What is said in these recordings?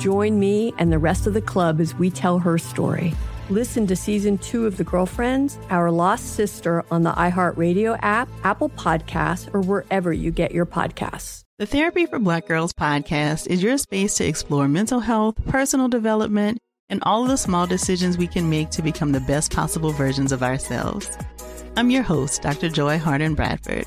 Join me and the rest of the club as we tell her story. Listen to season two of The Girlfriends, Our Lost Sister on the iHeartRadio app, Apple Podcasts, or wherever you get your podcasts. The Therapy for Black Girls podcast is your space to explore mental health, personal development, and all of the small decisions we can make to become the best possible versions of ourselves. I'm your host, Dr. Joy Harden Bradford,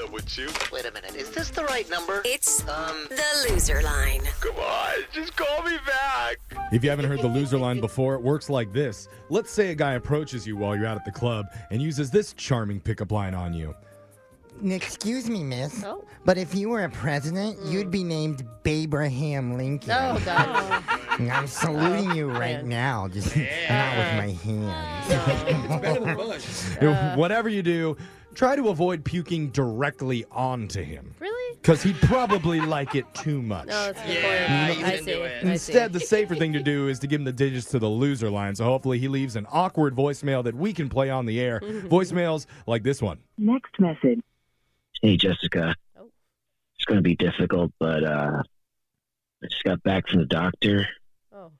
Up with you? Wait a minute, is this the right number? It's Um, the loser line. Come on, just call me back. If you haven't heard the loser line before, it works like this. Let's say a guy approaches you while you're out at the club and uses this charming pickup line on you. Excuse me, miss. Oh. But if you were a president, you'd be named Abraham Lincoln. Oh, God. I'm saluting you right man. now, just not with my hands. It's better than much. Whatever you do, try to avoid puking directly onto him. Really? Because he'd probably like it too much. No, that's a good Yeah, point. you I see. do it. Instead, the safer thing to do is to give him the digits to the loser line. So hopefully he leaves an awkward voicemail that we can play on the air. Voicemails like this one. Next message. Hey, Jessica. Oh. It's going to be difficult, but uh, I just got back from the doctor. Oh.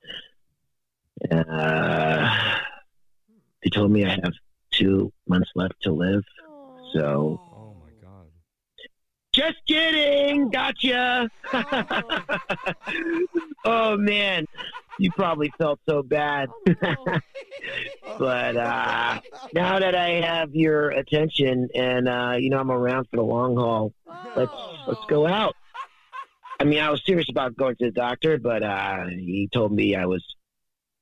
Uh, they told me I have two months left to live. So, Oh my God. just kidding. Gotcha. oh, man. You probably felt so bad. but uh, now that I have your attention and, uh, you know, I'm around for the long haul, let's let's go out. I mean, I was serious about going to the doctor, but uh, he told me I was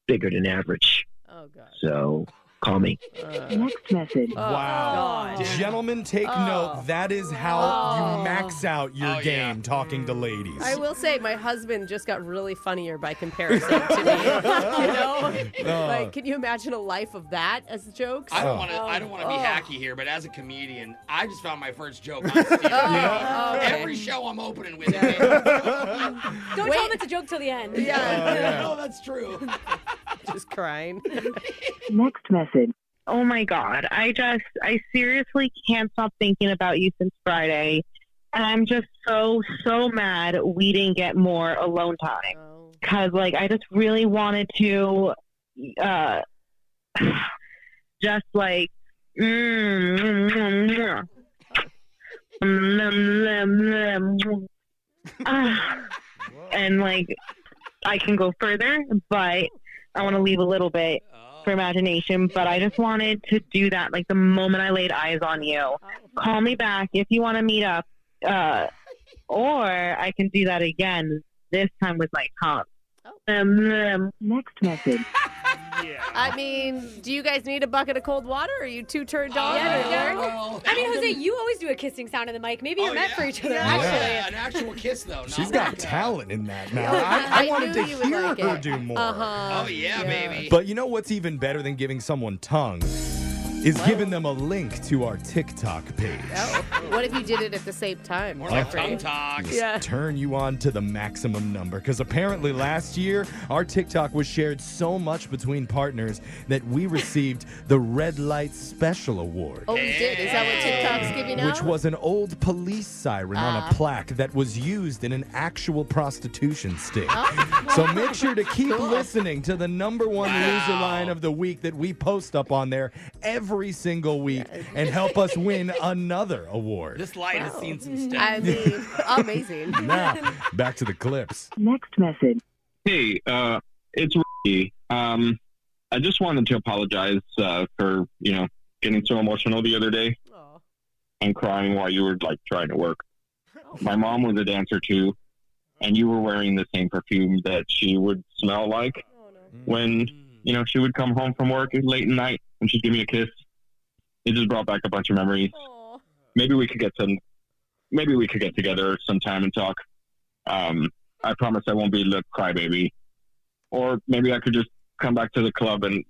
bigger than average. Oh, God. So call me. Uh, Next message. Oh, Wow. God. Gentlemen, take Oh. note. That is how Oh. you max out your Oh, yeah. game talking to ladies. I will say my husband just got really funnier by comparison to me. you know, No. like can you imagine a life of that as jokes? I don't Oh. want to. I don't want to be Oh. hacky here, but as a comedian, I just found my first joke on stage. Oh, okay. Every show I'm opening with. It. Don't Wait. tell him it's a joke till the end. Yeah, no, that's true. just crying. Next message. Oh my God. I just, I seriously can't stop thinking about you since Friday. And I'm just so, so mad we didn't get more alone time. Oh. Cause like, I just really wanted to, uh, just like, mm, mm, mm, mm. Mm, mm, mm, ah. and like, I can go further, but I want to leave a little bit for imagination, but I just wanted to do that like the moment I laid eyes on you. Call me back if you want to meet up, uh, or I can do that again, this time with my tongue. Um, um, Next message. I mean, do you guys need a bucket of cold water? Are you two turned on? Yeah, or- yeah. I mean, Jose, you always do a kissing sound in the mic. Maybe you're meant for each other, Yeah, actually. an actual kiss though. She's got like, talent in that now. I I, I wanted to hear like her it. do more. Uh-huh. Oh yeah, baby. But you know what's even better than giving someone tongue? Is giving them a link to our TikTok page. Oh, what if you did it at the same time? More like Jeffrey? tongue talk. Yeah. turn you on to the maximum number. Because apparently last year, our TikTok was shared so much between partners that we received the Red Light Special Award. Oh, we did. Is that what TikTok's giving out? Which was an old police siren on Ah. a plaque that was used in an actual prostitution sting. Oh. So make sure to keep listening to the number one loser line of the week that we post up on there every single week and help us win another award. This light has seen some stuff. I mean, amazing. Now, back to the clips. Next message. Hey, uh, it's Ricky. Um, I just wanted to apologize uh, for you know getting so emotional the other day Aw. and crying while you were like trying to work. My mom was a dancer too, and you were wearing the same perfume that she would smell like when you know she would come home from work late at night and she'd give me a kiss. It just brought back a bunch of memories. Aw. Maybe we could get some. Maybe we could get together sometime and talk. Um, I promise I won't be the crybaby. Or maybe I could just come back to the club and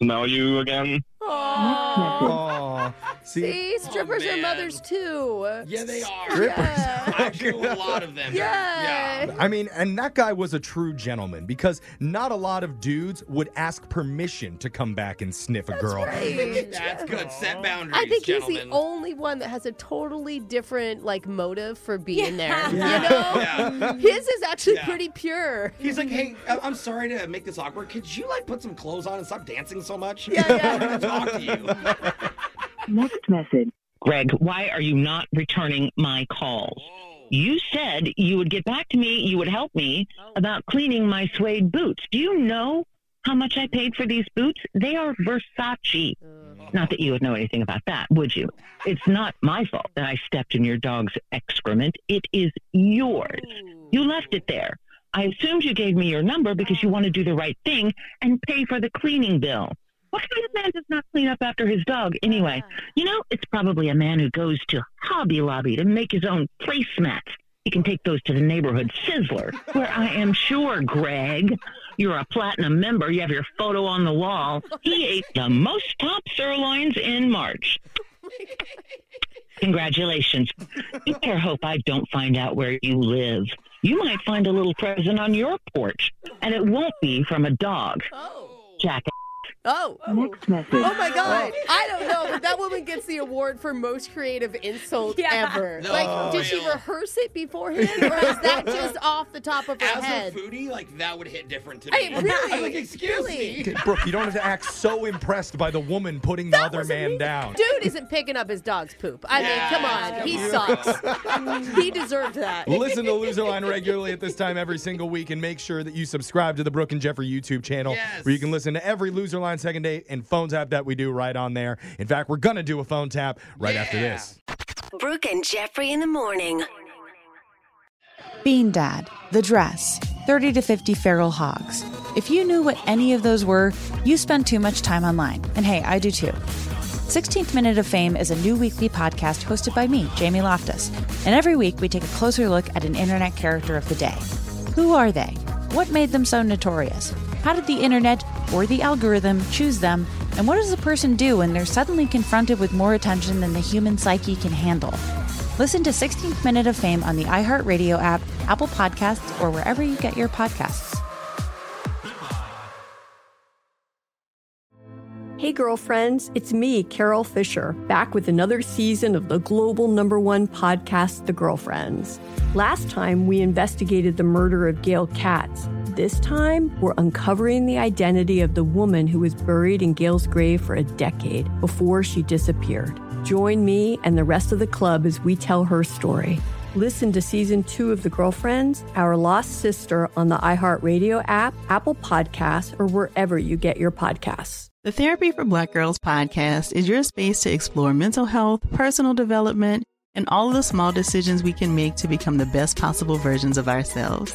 smell you again. Aw. See, See, oh, strippers are mothers too. Yeah, they are. Strippers. Yeah. I do a lot of them. Yeah. I mean, and that guy was a true gentleman because not a lot of dudes would ask permission to come back and sniff a girl. Right. That's good. Set boundaries, I think gentlemen. he's the only one that has a totally different like motive for being Yeah. there. Yeah. You know, Yeah. his is actually Yeah. pretty pure. He's like, hey, I- I'm sorry to make this awkward. Could you like put some clothes on and stop dancing so much? Yeah, yeah. I want to talk to you. Next message. Greg, why are you not returning my calls? Oh. You said you would get back to me, you would help me oh. about cleaning my suede boots. Do you know how much I paid for these boots? They are Versace. Not that you would know anything about that, would you? It's not my fault that I stepped in your dog's excrement. It is yours. You left it there. I assumed you gave me your number because you want to do the right thing and pay for the cleaning bill. What kind of man does not clean up after his dog anyway? You know, it's probably a man who goes to Hobby Lobby to make his own placemats. He can take those to the neighborhood Sizzler, where I am sure, Greg, you're a platinum member. You have your photo on the wall. He ate the most top sirloins in March. Congratulations. You better hope I don't find out where you live. You might find a little present on your porch, and it won't be from a dog. Oh. Jack. Oh. Next message. Oh my God! Oh. I don't know, but that woman gets the award for most creative insult Yeah. ever. No, like, did she rehearse it beforehand, or is that just off the top of her head? As head? a foodie, like that would hit different to Hey, me. really? I'm like, excuse Really? me. Okay, Brooke, you don't have to act so impressed by the woman putting the other man down. Dude isn't picking up his dog's poop. I mean, come on, he sucks. he deserved that. Listen to Loser Line regularly at this time every single week and make sure that you subscribe to the Brooke and Jeffrey YouTube channel Yes. where you can listen to every Loser Line second date and phone tap that we do right on there. In fact, we're going to do a phone tap right after this. Brooke and Jeffrey in the morning. Bean Dad, The Dress, 30 to 50 Feral Hogs. If you knew what any of those were, you spend too much time online. And hey, I do too. 16th Minute of Fame is a new weekly podcast hosted by me, Jamie Loftus. And every week we take a closer look at an internet character of the day. Who are they? What made them so notorious? How did the internet or the algorithm choose them? And what does a person do when they're suddenly confronted with more attention than the human psyche can handle? Listen to 16th Minute of Fame on the iHeartRadio app, Apple Podcasts, or wherever you get your podcasts. Hey, girlfriends, it's me, Carol Fisher, back with another season of the global number one podcast, The Girlfriends. Last time, we investigated the murder of Gail Katz. This time, we're uncovering the identity of the woman who was buried in Gail's grave for a decade before she disappeared. Join me and the rest of the club as we tell her story. Listen to season two of The Girlfriends, Our Lost Sister on the iHeartRadio app, Apple Podcasts, or wherever you get your podcasts. The Therapy for Black Girls podcast is your space to explore mental health, personal development, and all of the small decisions we can make to become the best possible versions of ourselves.